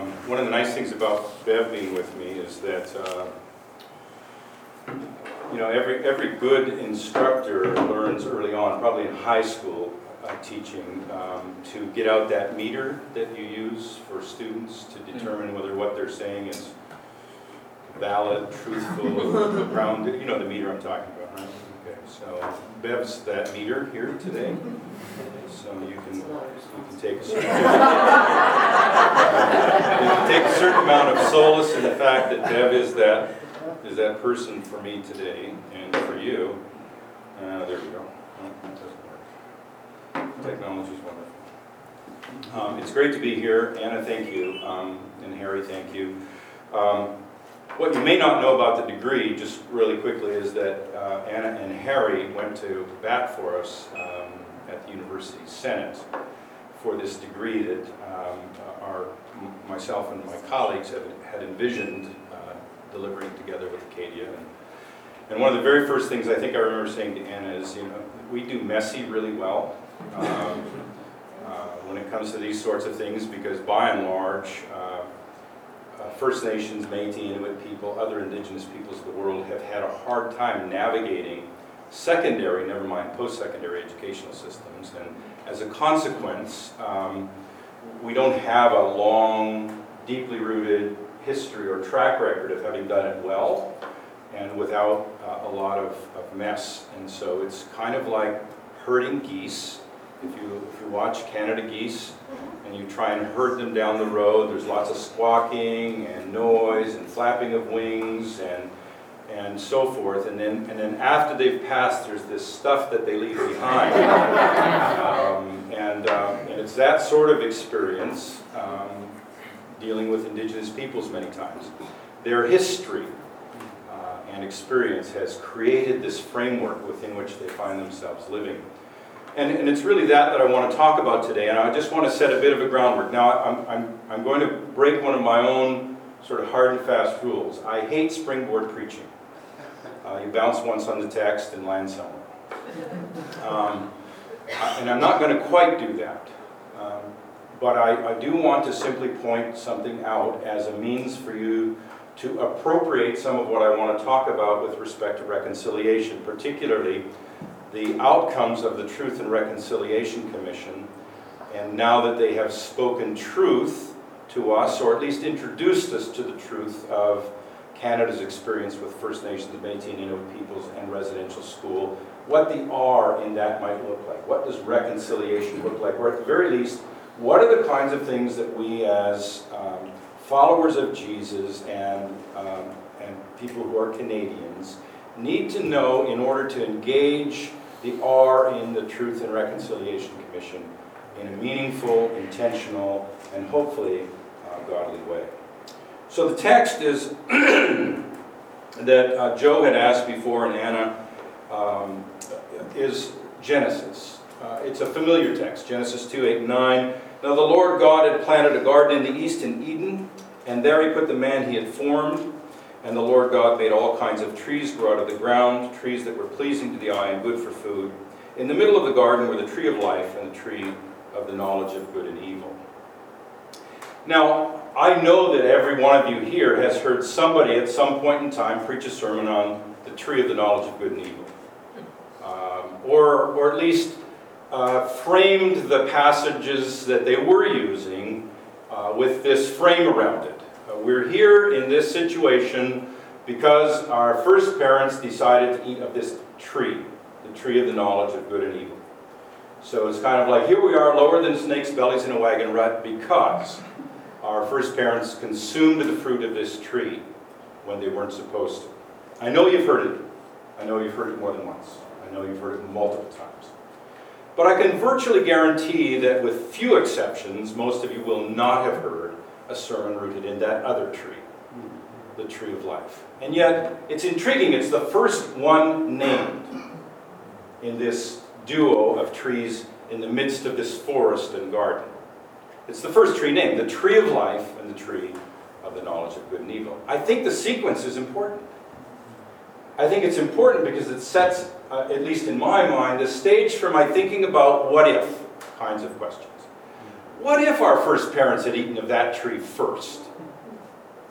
Um, One of the nice things about Bev being with me is that, uh, you know, every, every good instructor learns early on, probably in high school uh, teaching, um, to get out that meter that you use for students to determine whether what they're saying is valid, truthful, grounded, you know the meter I'm talking about, right? Okay, so Bev's that meter here today, so you can, you can take a certain, you can take a certain amount of solace in the fact that Bev is that, is that person for me today, and for you. Uh, there we go. Oh, that doesn't work. Technology's wonderful. Um, It's great to be here. Anna, thank you, um, and Harry, thank you. Um, What you may not know about the degree, just really quickly, is that uh, Anna and Harry went to bat for us um, at the University Senate for this degree that um, our, myself and my colleagues had had envisioned uh, delivering together with Acadia. And- And one of the very first things I think I remember saying to Anna is, you know, we do messy really well um, uh, when it comes to these sorts of things, because by and large, uh, uh, First Nations, Métis, Inuit people, other indigenous peoples of the world have had a hard time navigating secondary, never mind post-secondary educational systems. And as a consequence, um, we don't have a long, deeply rooted history or track record of having done it well and without uh, a lot of, of mess. And so it's kind of like herding geese. If you, if you watch Canada geese, and you try and herd them down the road, there's lots of squawking and noise and flapping of wings and, and so forth. And then, and then after they've passed, there's this stuff that they leave behind. Um, and, um, and it's that sort of experience, um, dealing with indigenous peoples many times. Their history uh, and experience has created this framework within which they find themselves living. And, and it's really that that I want to talk about today, and I just want to set a bit of a groundwork. Now, I'm, I'm, I'm going to break one of my own sort of hard and fast rules. I hate springboard preaching. Uh, you bounce once on the text and land somewhere. Um, and I'm not going to quite do that. Um, but I, I do want to simply point something out as a means for you to appropriate some of what I want to talk about with respect to reconciliation, particularly the outcomes of the Truth and Reconciliation Commission. And now that they have spoken truth to us, or at least introduced us to the truth of Canada's experience with First Nations, Métis, Inuit peoples, and residential school, what the R in that might look like. What does reconciliation look like? Or at the very least, what are the kinds of things that we as um, followers of Jesus and, um, and people who are Canadians need to know in order to engage the R in the Truth and Reconciliation Commission in a meaningful, intentional, and hopefully uh, godly way. So the text is that uh, Joe had asked before and Anna um, is Genesis. Uh, it's a familiar text, Genesis 2 8 9. Now the Lord God had planted a garden in the east in Eden, and there he put the man he had formed. And the Lord God made all kinds of trees grow out of the ground, trees that were pleasing to the eye and good for food. In the middle of the garden were the tree of life and the tree of the knowledge of good and evil. Now, I know that every one of you here has heard somebody at some point in time preach a sermon on the tree of the knowledge of good and evil. Or, or at least uh, framed the passages that they were using uh, with this frame around it. Uh, we're here in this situation because our first parents decided to eat of this tree, the tree of the knowledge of good and evil. So it's kind of like here we are, lower than snakes' bellies in a wagon rut, because our first parents consumed the fruit of this tree when they weren't supposed to. I know you've heard it. I know you've heard it more than once. I know you've heard it multiple times. But I can virtually guarantee that, with few exceptions, most of you will not have heard a sermon rooted in that other tree, the tree of life. And yet, it's intriguing. It's the first one named in this duo of trees in the midst of this forest and garden. It's the first tree named, the tree of life and the tree of the knowledge of good and evil. I think the sequence is important. I think it's important because it sets, uh, at least in my mind, the stage for my thinking about what if kinds of questions. what if our first parents had eaten of that tree first?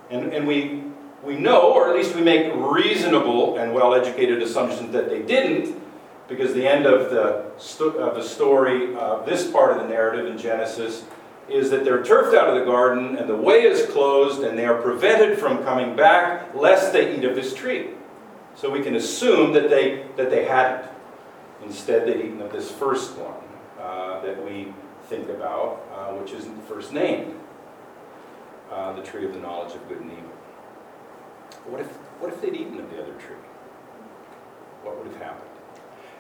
And, and we, we know, or at least we make reasonable and well educated assumptions that they didn't, because the end of the, of the story of this part of the narrative in Genesis is that they're turfed out of the garden and the way is closed and they are prevented from coming back lest they eat of this tree. So we can assume that they, that they hadn't. Instead, they'd eaten of this first one uh, that we think about, uh, which isn't first named uh, the tree of the knowledge of good and evil. What if, what if they'd eaten of the other tree? What would have happened?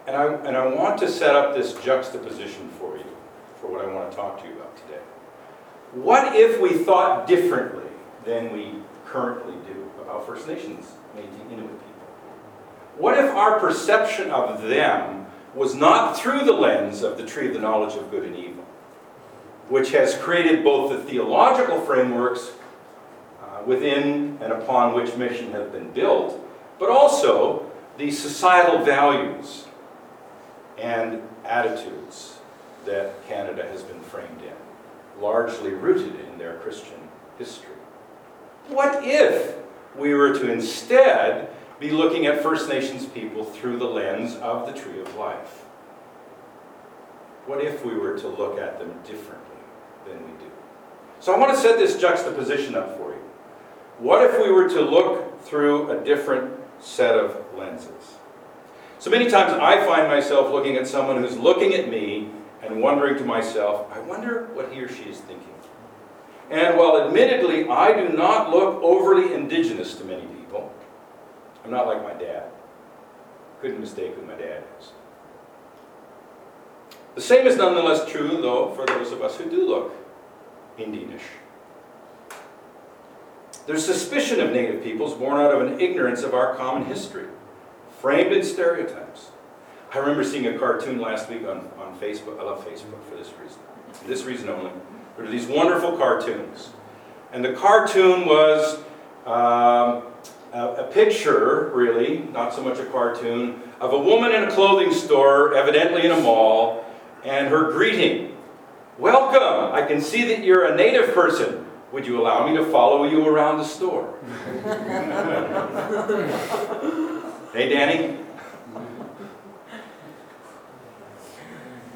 And I, and I want to set up this juxtaposition for you, for what I want to talk to you about today. What if we thought differently than we currently do about First Nations Métis Inuit people? What if our perception of them was not through the lens of the tree of the knowledge of good and evil, which has created both the theological frameworks uh, within and upon which mission have been built, but also the societal values and attitudes that Canada has been framed in, largely rooted in their Christian history. What if we were to instead be looking at First Nations people through the lens of the Tree of Life? What if we were to look at them differently than we do? So I want to set this juxtaposition up for you. What if we were to look through a different set of lenses? So many times I find myself looking at someone who's looking at me and wondering to myself, I wonder what he or she is thinking. And while admittedly I do not look overly indigenous to many people, I'm not like my dad. Couldn't mistake who my dad is. The same is nonetheless true, though, for those of us who do look Indianish. There's suspicion of native peoples born out of an ignorance of our common history, framed in stereotypes. I remember seeing a cartoon last week on, on Facebook. I love Facebook for this reason. For this reason only. There are these wonderful cartoons. And the cartoon was um, a, a picture, really, not so much a cartoon, of a woman in a clothing store, evidently in a mall, and her greeting. Welcome! I can see that you're a native person. Would you allow me to follow you around the store? hey, Danny?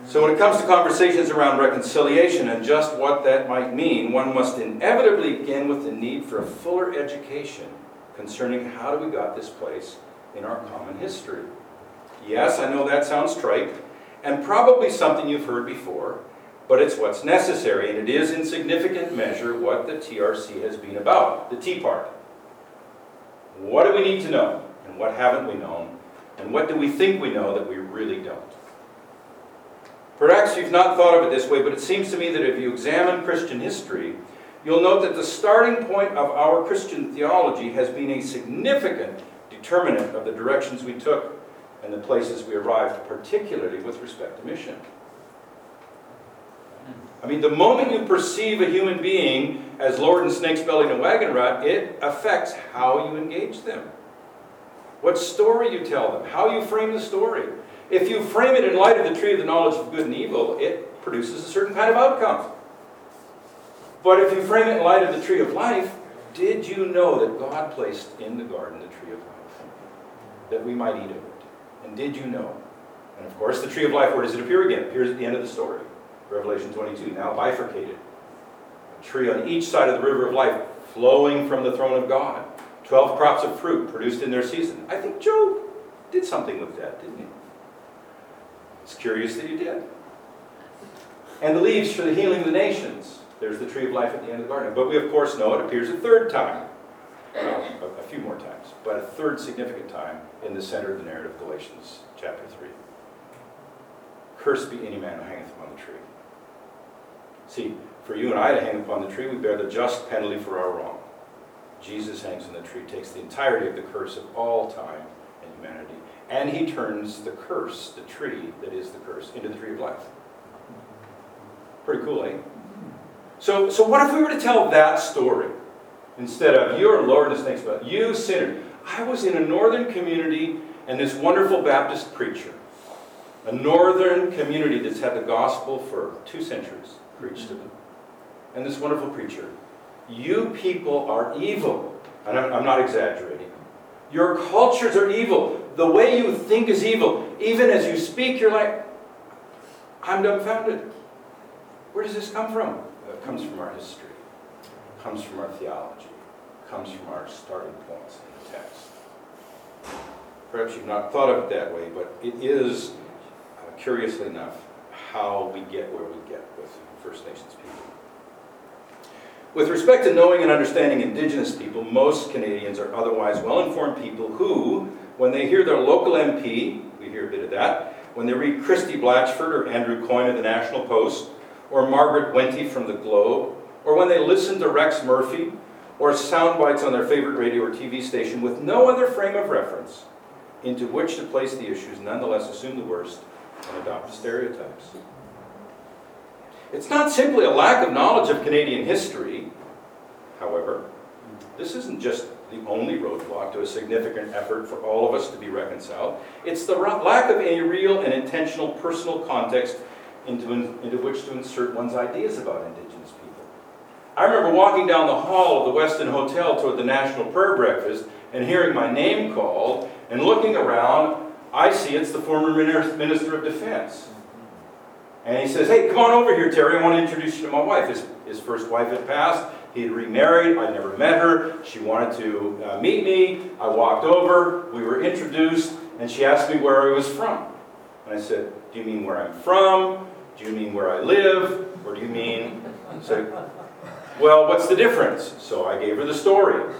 So, when it comes to conversations around reconciliation and just what that might mean, one must inevitably begin with the need for a fuller education concerning how do we got this place in our common history. Yes, I know that sounds trite, and probably something you've heard before, but it's what's necessary, and it is in significant measure what the TRC has been about, the T part. What do we need to know, and what haven't we known, and what do we think we know that we really don't? Perhaps you've not thought of it this way, but it seems to me that if you examine Christian history, you'll note that the starting point of our Christian theology has been a significant determinant of the directions we took and the places we arrived, particularly with respect to mission. I mean, the moment you perceive a human being as Lord and snake's belly and a wagon rat, it affects how you engage them. What story you tell them, how you frame the story. If you frame it in light of the tree of the knowledge of good and evil, it produces a certain kind of outcome. But if you frame it in light of the tree of life, did you know that God placed in the garden the tree of life? That we might eat of it. And did you know? And of course, the tree of life, where does it appear again? It appears at the end of the story. Revelation 22, now bifurcated. A tree on each side of the river of life flowing from the throne of God. Twelve crops of fruit produced in their season. I think Job did something with that, didn't he? It's curious that he did. And the leaves for the healing of the nations. There's the tree of life at the end of the garden. But we, of course, know it appears a third time. Well, a, few more times. But a third significant time in the center of the narrative, Galatians chapter 3. Cursed be any man who hangeth upon the tree. See, for you and I to hang upon the tree, we bear the just penalty for our wrong. Jesus hangs on the tree, takes the entirety of the curse of all time and humanity, and he turns the curse, the tree that is the curse, into the tree of life. Pretty cool, eh? So, so what if we were to tell that story instead of you're Lord and snakes, but you sinner? I was in a northern community and this wonderful Baptist preacher, a northern community that's had the gospel for two centuries preached to them. and this wonderful preacher, you people are evil. And I'm, I'm not exaggerating. Your cultures are evil. The way you think is evil. Even as you speak, you're like, I'm dumbfounded. Where does this come from? It comes from our history, comes from our theology, comes from our starting points in the text. Perhaps you've not thought of it that way, but it is, uh, curiously enough, how we get where we get with First Nations people. With respect to knowing and understanding Indigenous people, most Canadians are otherwise well informed people who, when they hear their local MP, we hear a bit of that, when they read Christie Blatchford or Andrew Coyne of the National Post, or Margaret Wente from the Globe, or when they listen to Rex Murphy, or sound bites on their favorite radio or TV station with no other frame of reference into which to place the issues, nonetheless assume the worst and adopt the stereotypes. It's not simply a lack of knowledge of Canadian history, however. This isn't just the only roadblock to a significant effort for all of us to be reconciled. It's the lack of a real and intentional personal context into, into which to insert one's ideas about Indigenous people. I remember walking down the hall of the Westin Hotel toward the National Prayer Breakfast and hearing my name called and looking around, I see it's the former Minister of Defense. And he says, Hey, come on over here, Terry. I want to introduce you to my wife. His, his first wife had passed. He had remarried. I never met her. She wanted to uh, meet me. I walked over. We were introduced. And she asked me where I was from. And I said, Do you mean where I'm from? Do you mean where I live? Or do you mean. So, well, what's the difference? So I gave her the story.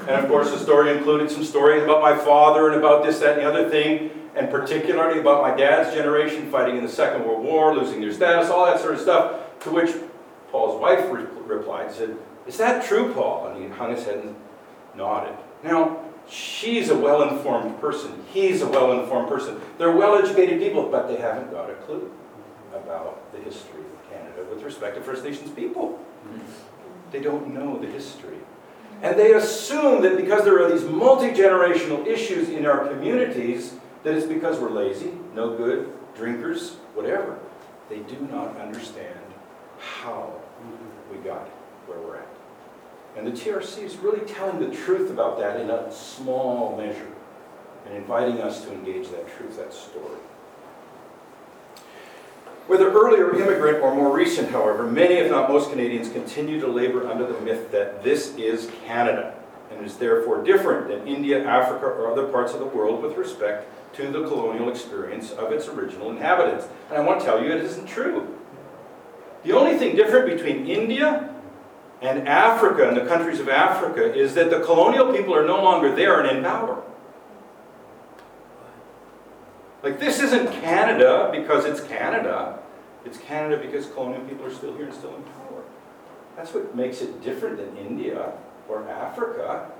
And of course, the story included some stories about my father and about this, that, and the other thing and particularly about my dad's generation fighting in the Second World War, losing their status, all that sort of stuff. To which Paul's wife re- replied, said, Is that true, Paul? And he hung his head and nodded. Now, she's a well informed person. He's a well informed person. They're well educated people, but they haven't got a clue about the history of Canada with respect to First Nations people. Mm-hmm. They don't know the history. And they assume that because there are these multi generational issues in our communities, that it's because we're lazy, no good, drinkers, whatever. They do not understand how mm-hmm. we got where we're at. And the TRC is really telling the truth about that in a small measure and inviting us to engage that truth, that story. Whether earlier immigrant or more recent, however, many, if not most Canadians, continue to labor under the myth that this is Canada and is therefore different than India, Africa, or other parts of the world with respect to the colonial experience of its original inhabitants. And I want to tell you it isn't true. The only thing different between India and Africa and the countries of Africa is that the colonial people are no longer there and in power. Like, this isn't Canada because it's Canada. It's Canada because colonial people are still here and still in power. That's what makes it different than India or Africa.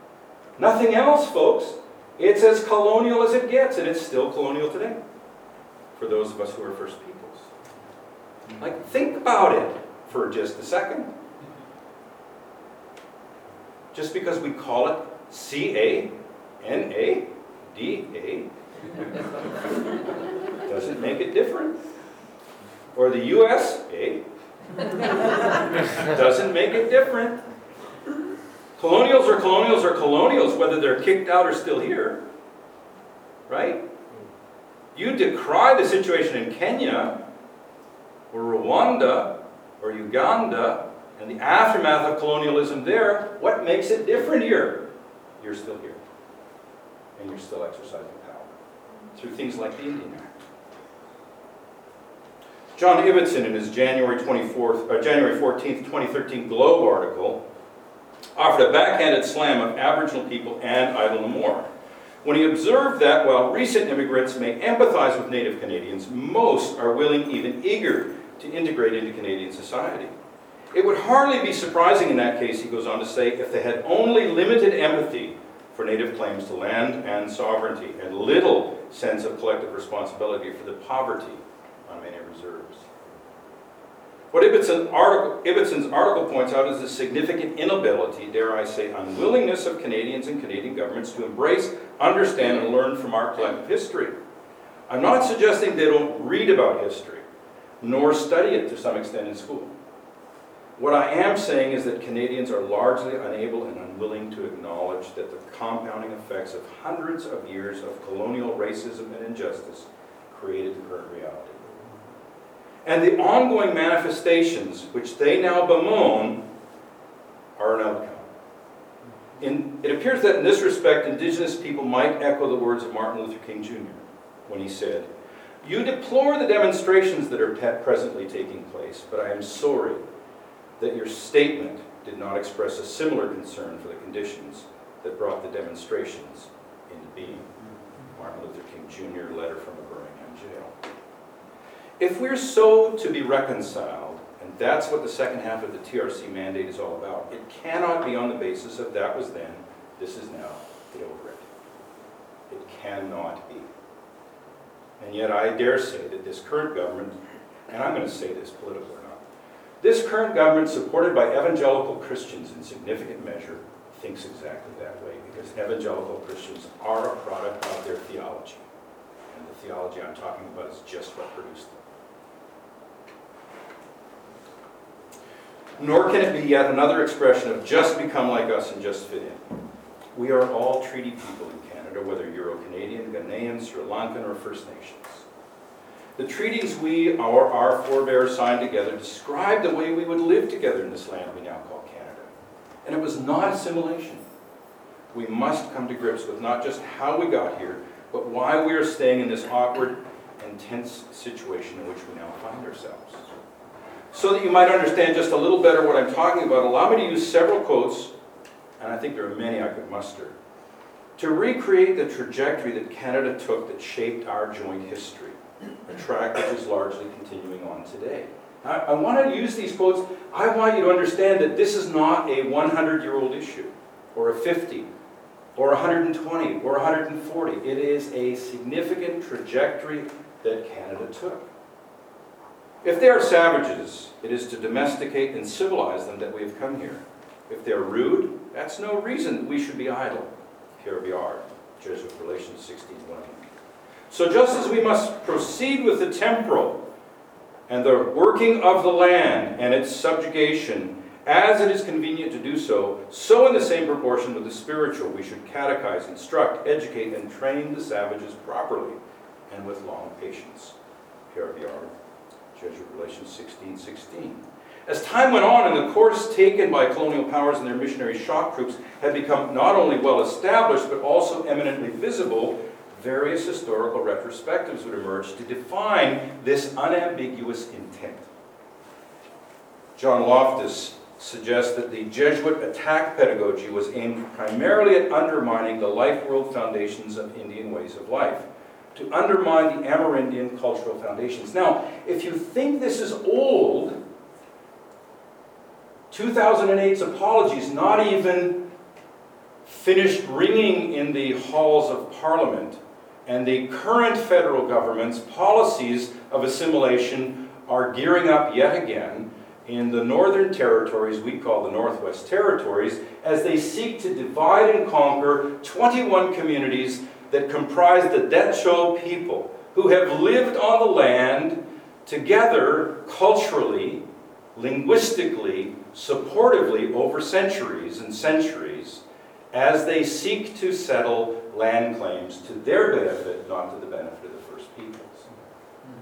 Nothing else, folks. It's as colonial as it gets, and it's still colonial today for those of us who are First Peoples. Like, think about it for just a second. Just because we call it C A N A D A doesn't make it different. Or the USA doesn't make it different. Colonials are colonials are colonials, whether they're kicked out or still here. Right? You decry the situation in Kenya or Rwanda or Uganda and the aftermath of colonialism there. What makes it different here? You're still here. And you're still exercising power through things like the Indian Act. John Ibbitson, in his January 24th, uh, January 14th, 2013 Globe article, offered a backhanded slam of Aboriginal people and Idle No More. When he observed that while recent immigrants may empathize with Native Canadians, most are willing, even eager, to integrate into Canadian society. It would hardly be surprising in that case, he goes on to say, if they had only limited empathy for Native claims to land and sovereignty and little sense of collective responsibility for the poverty on many reserves. What Ibbitson article, Ibbitson's article points out is the significant inability, dare I say, unwillingness of Canadians and Canadian governments to embrace, understand, and learn from our collective history. I'm not suggesting they don't read about history, nor study it to some extent in school. What I am saying is that Canadians are largely unable and unwilling to acknowledge that the compounding effects of hundreds of years of colonial racism and injustice created the current reality. And the ongoing manifestations, which they now bemoan, are an outcome. In, it appears that in this respect, Indigenous people might echo the words of Martin Luther King Jr. when he said, You deplore the demonstrations that are presently taking place, but I am sorry that your statement did not express a similar concern for the conditions that brought the demonstrations into being. Martin Luther King Jr. letter from a Birmingham jail. If we're so to be reconciled, and that's what the second half of the TRC mandate is all about, it cannot be on the basis of that was then, this is now, get over it. It cannot be. And yet I dare say that this current government, and I'm going to say this politically, this current government, supported by evangelical Christians in significant measure, thinks exactly that way because evangelical Christians are a product of their theology. And the theology I'm talking about is just what produced them. Nor can it be yet another expression of just become like us and just fit in. We are all treaty people in Canada, whether Euro Canadian, Ghanaian, Sri Lankan, or First Nations. The treaties we, our, our forebears, signed together described the way we would live together in this land we now call Canada. And it was not assimilation. We must come to grips with not just how we got here, but why we are staying in this awkward and tense situation in which we now find ourselves. So that you might understand just a little better what I'm talking about, allow me to use several quotes, and I think there are many I could muster, to recreate the trajectory that Canada took that shaped our joint history a track which is largely continuing on today. I, I want to use these quotes. I want you to understand that this is not a 100 year old issue, or a 50, or 120, or 140. It is a significant trajectory that Canada took. If they are savages, it is to domesticate and civilize them that we have come here. If they're rude, that's no reason we should be idle. Here Pierre Biard, Jesuit Relations 1620. So just as we must proceed with the temporal and the working of the land and its subjugation as it is convenient to do so, so in the same proportion with the spiritual we should catechize, instruct, educate, and train the savages properly and with long patience. Biard, Jesuit Relations 1616. As time went on and the course taken by colonial powers and their missionary shock troops had become not only well established but also eminently visible, various historical retrospectives would emerge to define this unambiguous intent. John Loftus suggests that the Jesuit attack pedagogy was aimed primarily at undermining the life world foundations of Indian ways of life, to undermine the Amerindian cultural foundations. Now, if you think this is old, 2008's apologies, not even finished ringing in the halls of Parliament, and the current federal government's policies of assimilation are gearing up yet again in the northern territories we call the Northwest Territories as they seek to divide and conquer 21 communities that comprise the Dehcho people who have lived on the land together culturally, linguistically, supportively over centuries and centuries as they seek to settle land claims to their benefit, not to the benefit of the First Peoples.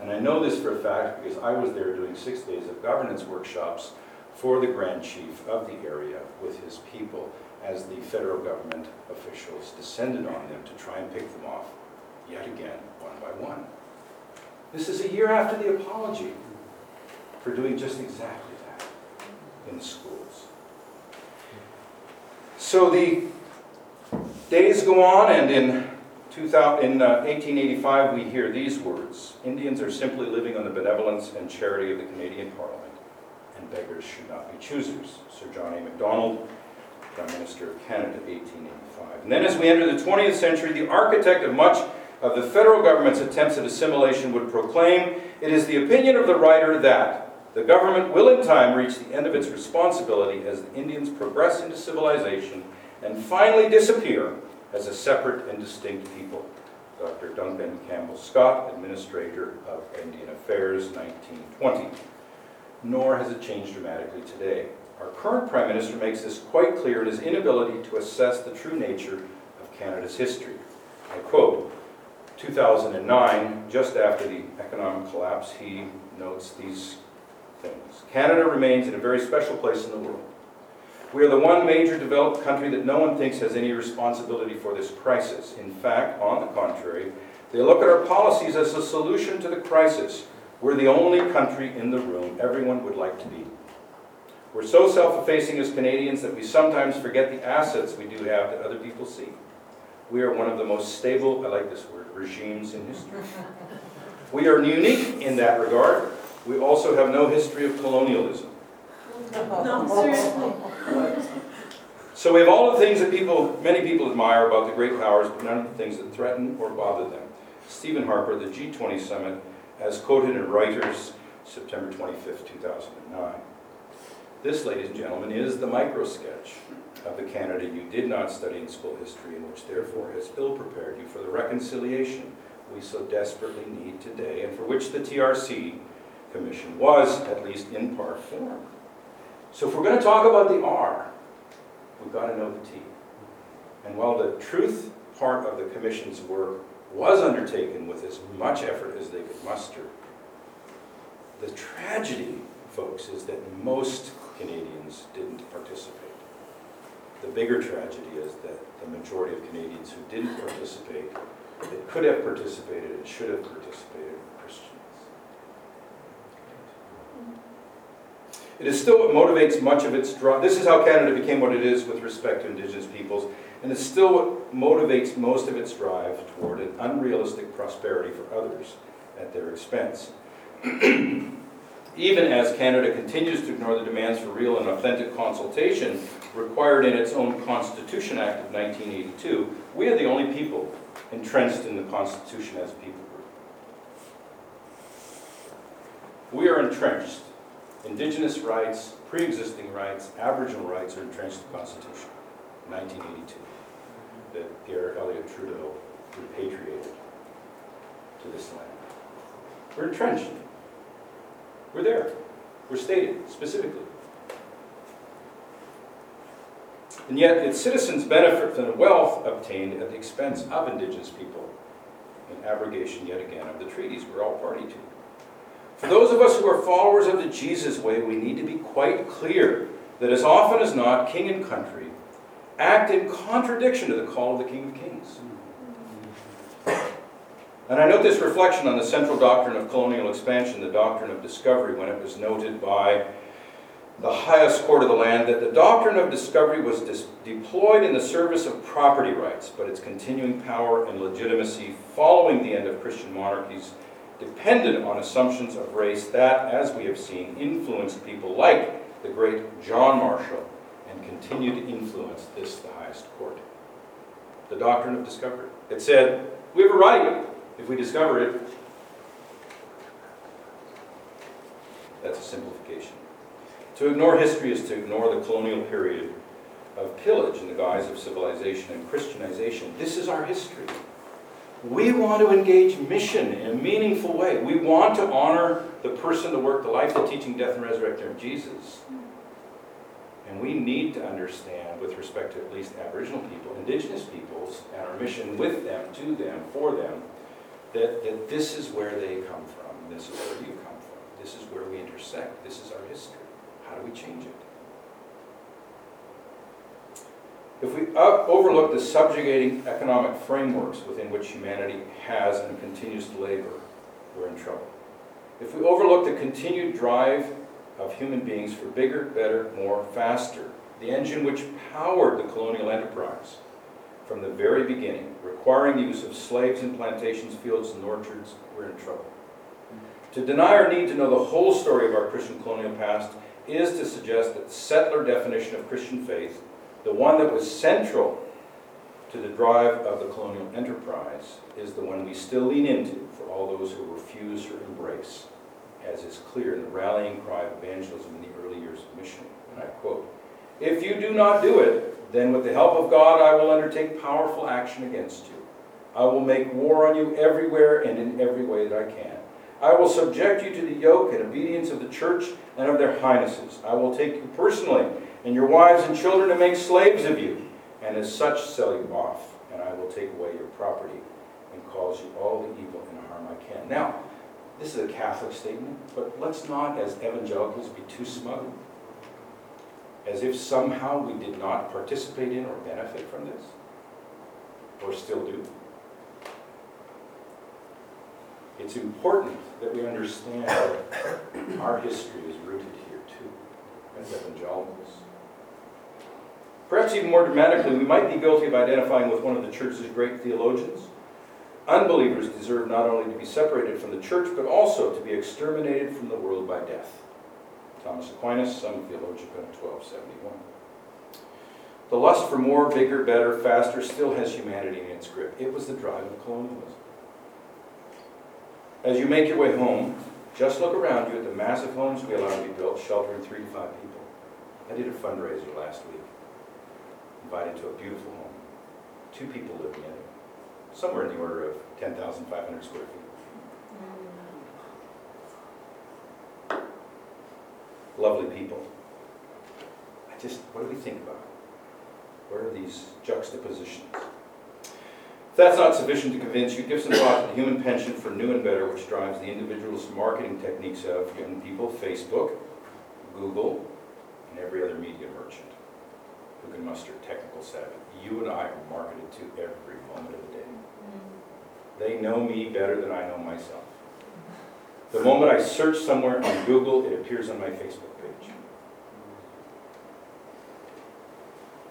And I know this for a fact because I was there doing six days of governance workshops for the Grand Chief of the area with his people as the federal government officials descended on them to try and pick them off yet again, one by one. This is a year after the apology for doing just exactly that in schools. So the Days go on, and in, 2000, in uh, 1885 we hear these words Indians are simply living on the benevolence and charity of the Canadian Parliament, and beggars should not be choosers. Sir John A. Macdonald, Prime Minister of Canada, 1885. And then as we enter the 20th century, the architect of much of the federal government's attempts at assimilation would proclaim it is the opinion of the writer that the government will in time reach the end of its responsibility as the Indians progress into civilization and finally disappear as a separate and distinct people. Dr. Duncan Campbell Scott, Administrator of Indian Affairs, 1920. nor has it changed dramatically today. Our current Prime Minister makes this quite clear in his inability to assess the true nature of Canada's history. I quote, 2009, just after the economic collapse, he notes these things. Canada remains in a very special place in the world. We are the one major developed country that no one thinks has any responsibility for this crisis. In fact, on the contrary, they look at our policies as a solution to the crisis. We're the only country in the room everyone would like to be. We're so self-effacing as Canadians that we sometimes forget the assets we do have that other people see. We are one of the most stable, I like this word, regimes in history. We are unique in that regard. We also have no history of colonialism. No, seriously. So we have all the things that people, many people admire about the great powers, but none of the things that threaten or bother them. Stephen Harper, the G20 summit, as quoted in Reuters, September 25th, 2009. This, ladies and gentlemen, is the micro-sketch of the Canada you did not study in school history and which therefore has ill-prepared you for the reconciliation we so desperately need today and for which the TRC Commission was, at least in part, formed. So if we're going to talk about the R, we've got to know the T. And while the truth part of the Commission's work was undertaken with as much effort as they could muster, the tragedy, folks, is that most Canadians didn't participate. The bigger tragedy is that the majority of Canadians who didn't participate, that could have participated and should have participated, were Christians. It is still what motivates much of its drive. This is how Canada became what it is with respect to Indigenous peoples, and it's still what motivates most of its drive toward an unrealistic prosperity for others at their expense. Even as Canada continues to ignore the demands for real and authentic consultation required in its own Constitution Act of 1982, we are the only people entrenched in the Constitution as a people group. We are entrenched. Indigenous rights, pre-existing rights, Aboriginal rights are entrenched in the Constitution, 1982, that Pierre Elliott Trudeau repatriated to this land. We're entrenched. We're there. We're stated specifically. And yet, its citizens benefit from the wealth obtained at the expense of Indigenous people in abrogation, yet again, of the treaties we're all party to. For those of who are followers of the Jesus way, we need to be quite clear that as often as not, king and country act in contradiction to the call of the King of Kings. And I note this reflection on the central doctrine of colonial expansion, the doctrine of discovery, when it was noted by the highest court of the land that the doctrine of discovery was dis- deployed in the service of property rights, but its continuing power and legitimacy following the end of Christian monarchies depended on assumptions of race that, as we have seen, influenced people like the great John Marshall and continue to influence this, the highest court. The doctrine of discovery. It said, we have a right if we discover it. That's a simplification. To ignore history is to ignore the colonial period of pillage in the guise of civilization and Christianization. This is our history. We want to engage mission in a meaningful way. We want to honor the person, the work, the life, the teaching, death, and resurrection of Jesus. And we need to understand, with respect to at least Aboriginal people, Indigenous peoples, and our mission with them, to them, for them, that, that this is where they come from, this is where you come from, this is where we intersect, this is our history. How do we change it? If we uh, overlook the subjugating economic frameworks within which humanity has and continues to labor, we're in trouble. If we overlook the continued drive of human beings for bigger, better, more, faster, the engine which powered the colonial enterprise from the very beginning, requiring the use of slaves in plantations, fields, and orchards, we're in trouble. To deny our need to know the whole story of our Christian colonial past is to suggest that the settler definition of Christian faith, the one that was central to the drive of the colonial enterprise, is the one we still lean into for all those who refuse or embrace, as is clear in the rallying cry of evangelism in the early years of mission. And I quote, If you do not do it, then with the help of God I will undertake powerful action against you. I will make war on you everywhere and in every way that I can. I will subject you to the yoke and obedience of the church and of their highnesses. I will take you personally and your wives and children and make slaves of you, and as such sell you off. And I will take away your property and cause you all the evil and harm I can. Now, this is a Catholic statement, but let's not, as evangelicals, be too smug. As if somehow we did not participate in or benefit from this, or still do. It's important that we understand that our history is rooted here too, as evangelicals. Perhaps even more dramatically, we might be guilty of identifying with one of the church's great theologians. Unbelievers deserve not only to be separated from the church, but also to be exterminated from the world by death. Thomas Aquinas, Summa Theologica, 1271. The lust for more, bigger, better, faster still has humanity in its grip. It was the drive of colonialism. As you make your way home, just look around you at the massive homes we allow to be built, sheltering three to five people. I did a fundraiser last week, invited to a beautiful home. Two people living in it, somewhere in the order of 10,500 square feet. Lovely people. I just, what do we think about Where are these juxtapositions? If that's not sufficient to convince you, give some thought to the human penchant for new and better, which drives the individualist marketing techniques of young people, Facebook, Google, and every other media merchant who can muster technical savvy. You and I are marketed to every moment of the day. They know me better than I know myself. The moment I search somewhere on Google, it appears on my Facebook page.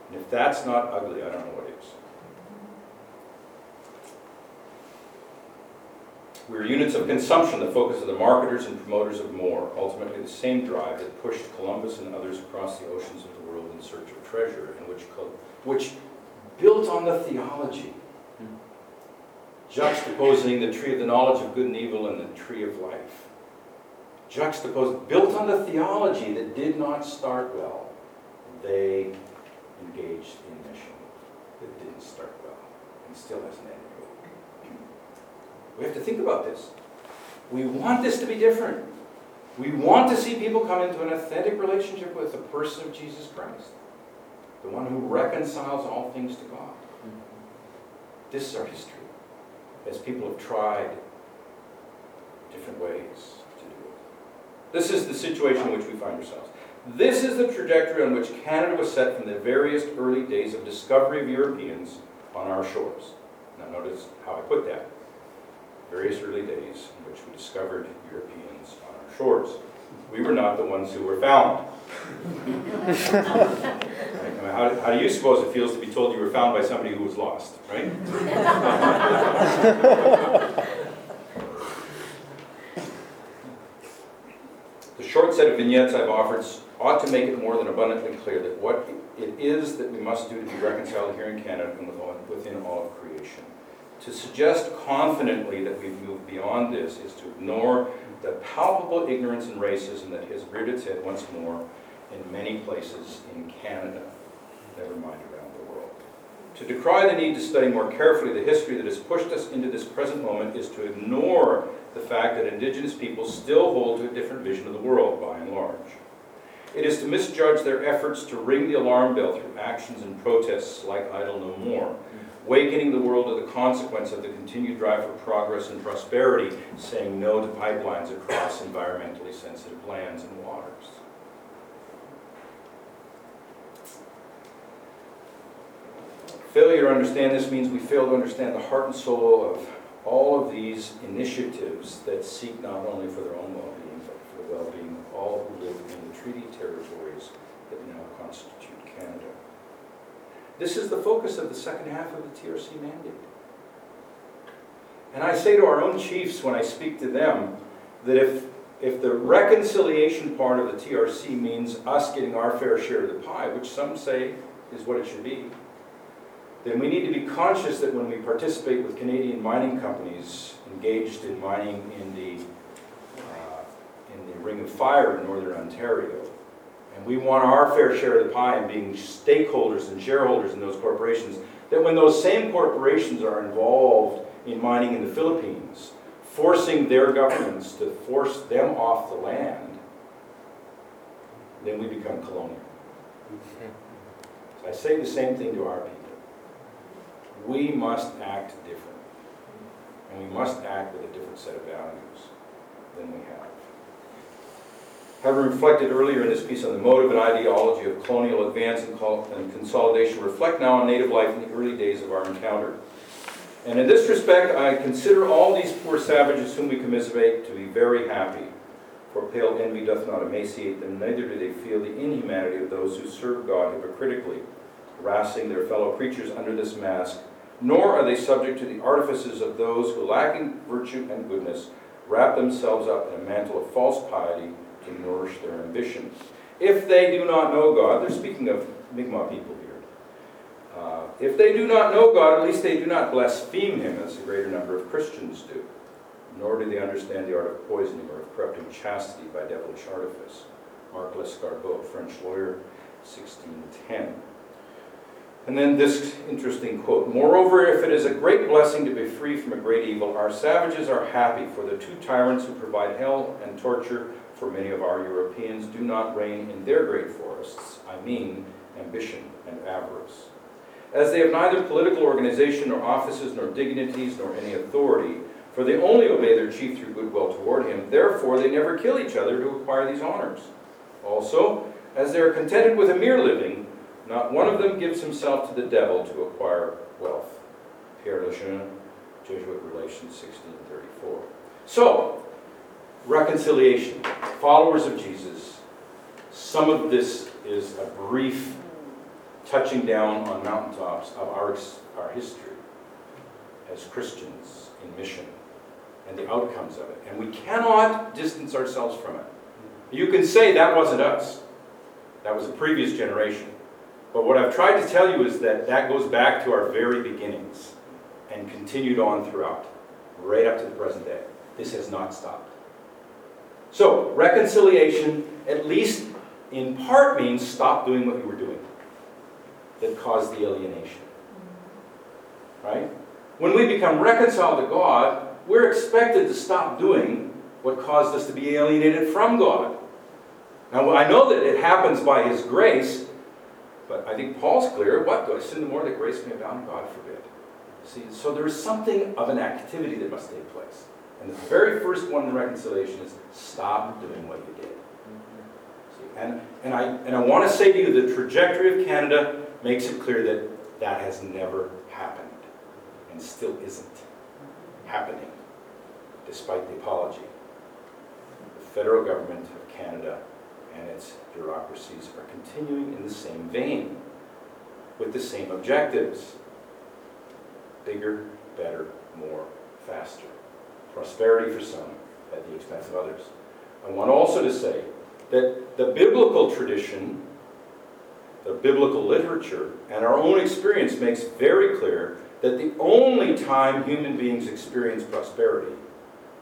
And if that's not ugly, I don't know what is. We're units of consumption, the focus of the marketers and promoters of more, ultimately the same drive that pushed Columbus and others across the oceans of the world in search of treasure, and which, which built on the theology, juxtaposing the tree of the knowledge of good and evil and the tree of life. Juxtaposed, built on the theology that did not start well. They engaged in mission that didn't start well and still hasn't ended. We have to think about this. We want this to be different. We want to see people come into an authentic relationship with the person of Jesus Christ, the one who reconciles all things to God. This is our history, as people have tried different ways to do it. This is the situation in which we find ourselves. This is the trajectory on which Canada was set from the various early days of discovery of Europeans on our shores. Now, notice how I put that. Various early days in which we discovered Europeans on our shores. We were not the ones who were found. Right? How, how do you suppose it feels to be told you were found by somebody who was lost, right? The short set of vignettes I've offered ought to make it more than abundantly clear that what it is that we must do to be reconciled here in Canada and within all of creation. To suggest confidently that we've moved beyond this is to ignore the palpable ignorance and racism that has reared its head once more in many places in Canada, never mind around the world. To decry the need to study more carefully the history that has pushed us into this present moment is to ignore the fact that Indigenous peoples still hold to a different vision of the world, by and large. It is to misjudge their efforts to ring the alarm bell through actions and protests like Idle No More, wakening the world to the consequence of the continued drive for progress and prosperity, saying no to pipelines across environmentally sensitive lands and waters. Failure to understand this means we fail to understand the heart and soul of all of these initiatives that seek not only for their own well-being, but for the well-being of all who live in the treaty territories that now constitute Canada. This is the focus of the second half of the TRC mandate. And I say to our own chiefs when I speak to them that if, if the reconciliation part of the TRC means us getting our fair share of the pie, which some say is what it should be, then we need to be conscious that when we participate with Canadian mining companies engaged in mining in the, uh, in the Ring of Fire in Northern Ontario, and we want our fair share of the pie and being stakeholders and shareholders in those corporations, that when those same corporations are involved in mining in the Philippines, forcing their governments to force them off the land, then we become colonial. So I say the same thing to our people. We must act different. And we must act with a different set of values than we have. Having reflected earlier in this piece on the motive and ideology of colonial advance and col- and consolidation, reflect now on native life in the early days of our encounter. And in this respect, I consider all these poor savages whom we commiserate to be very happy. For pale envy doth not emaciate them, neither do they feel the inhumanity of those who serve God hypocritically, harassing their fellow creatures under this mask, nor are they subject to the artifices of those who, lacking virtue and goodness, wrap themselves up in a mantle of false piety to nourish their ambitions. If they do not know God, they're speaking of Mi'kmaq people here. Uh, if they do not know God, at least they do not blaspheme Him, as a greater number of Christians do. Nor do they understand the art of poisoning or of corrupting chastity by devilish artifice. Marc Lescarbot, French lawyer, 1610. And then this interesting quote Moreover, if it is a great blessing to be free from a great evil, our savages are happy, for the two tyrants who provide hell and torture for many of our Europeans do not reign in their great forests. I mean, ambition and avarice. As they have neither political organization nor offices nor dignities nor any authority, for they only obey their chief through goodwill toward him, therefore they never kill each other to acquire these honors. Also, as they are contented with a mere living, not one of them gives himself to the devil to acquire wealth. Pierre Lejeune, Jesuit Relations, 1634. So, reconciliation. Followers of Jesus. Some of this is a brief touching down on mountaintops of our, our history as Christians in mission and the outcomes of it. And we cannot distance ourselves from it. You can say that wasn't us. That was a previous generation. But what I've tried to tell you is that that goes back to our very beginnings and continued on throughout, right up to the present day. This has not stopped. So, reconciliation, at least in part, means stop doing what you were doing that caused the alienation. Right? When we become reconciled to God, we're expected to stop doing what caused us to be alienated from God. Now, I know that it happens by His grace, but I think Paul's clear. What? Do I sin the more that grace may abound? God forbid. See, so there is something of an activity that must take place. And the very first one in reconciliation is stop doing what you did. See, and, and, I, and I want to say to you the trajectory of Canada makes it clear that that has never happened and still isn't happening, despite the apology. The federal government of Canada and its bureaucracies are continuing in the same vein, with the same objectives bigger, better, more, faster. Prosperity for some at the expense of others. I want also to say that the biblical tradition, the biblical literature, and our own experience makes very clear that the only time human beings experience prosperity,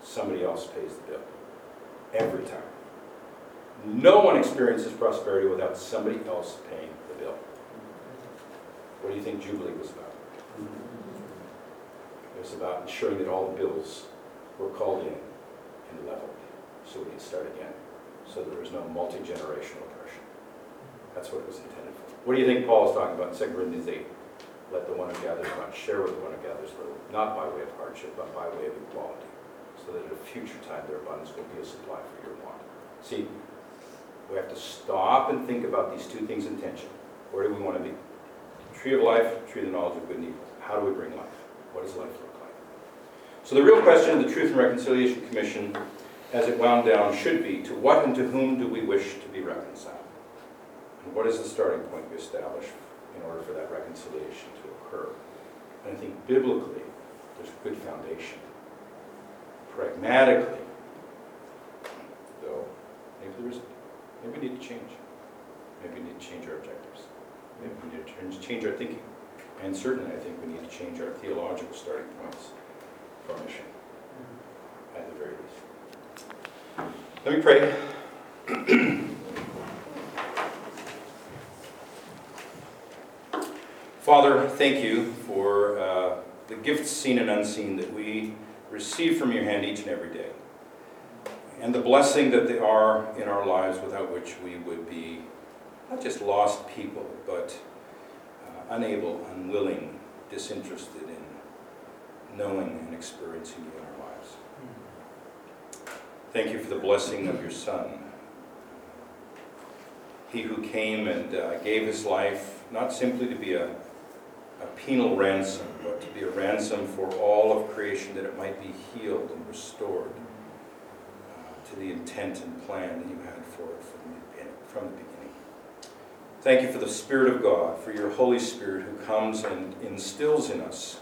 somebody else pays the bill. Every time. No one experiences prosperity without somebody else paying the bill. What do you think Jubilee was about? It was about ensuring that all the bills were called in and leveled so we could start again, so there was no multi-generational oppression. That's what it was intended for. What do you think Paul is talking about in 2 Corinthians 8? Let the one who gathers much share with the one who gathers little, not by way of hardship, but by way of equality, so that at a future time their abundance will be a supply for your want. See, we have to stop and think about these two things in tension. Where do we want to be? Tree of life, tree of the knowledge of good and evil. How do we bring life? What does life look like? So the real question of the Truth and Reconciliation Commission, as it wound down, should be to what and to whom do we wish to be reconciled? And what is the starting point we establish in order for that reconciliation to occur? And I think biblically, there's a good foundation. Pragmatically, though, maybe there isn't. Maybe we need to change. Maybe we need to change our objectives. Maybe we need to change- change our thinking. And certainly, I think we need to change our theological starting points for our mission, at the very least. Let me pray. Father, thank you for uh, the gifts seen and unseen that we receive from your hand each and every day. And the blessing that they are in our lives without which we would be not just lost people, but uh, unable, unwilling, disinterested in knowing and experiencing you in our lives. Thank you for the blessing of your Son. He who came and uh, gave his life not simply to be a, a penal ransom, but to be a ransom for all of creation that it might be healed and restored uh, to the intent and plan that you had for it from the beginning. From the beginning. Thank you for the Spirit of God, for your Holy Spirit who comes and instills in us,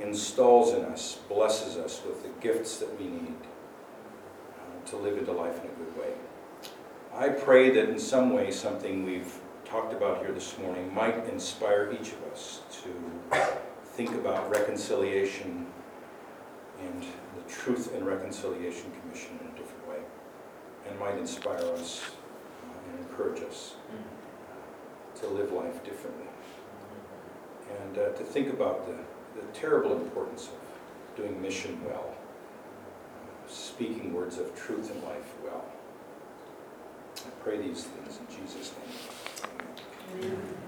installs in us, blesses us with the gifts that we need uh, to live into life in a good way. I pray that in some way something we've talked about here this morning might inspire each of us to think about reconciliation and the Truth and Reconciliation Commission in a different way, and might inspire us uh, and encourage us to live life differently. And uh, to think about the, the terrible importance of doing mission well, speaking words of truth and life well. I pray these things in Jesus' name. Amen.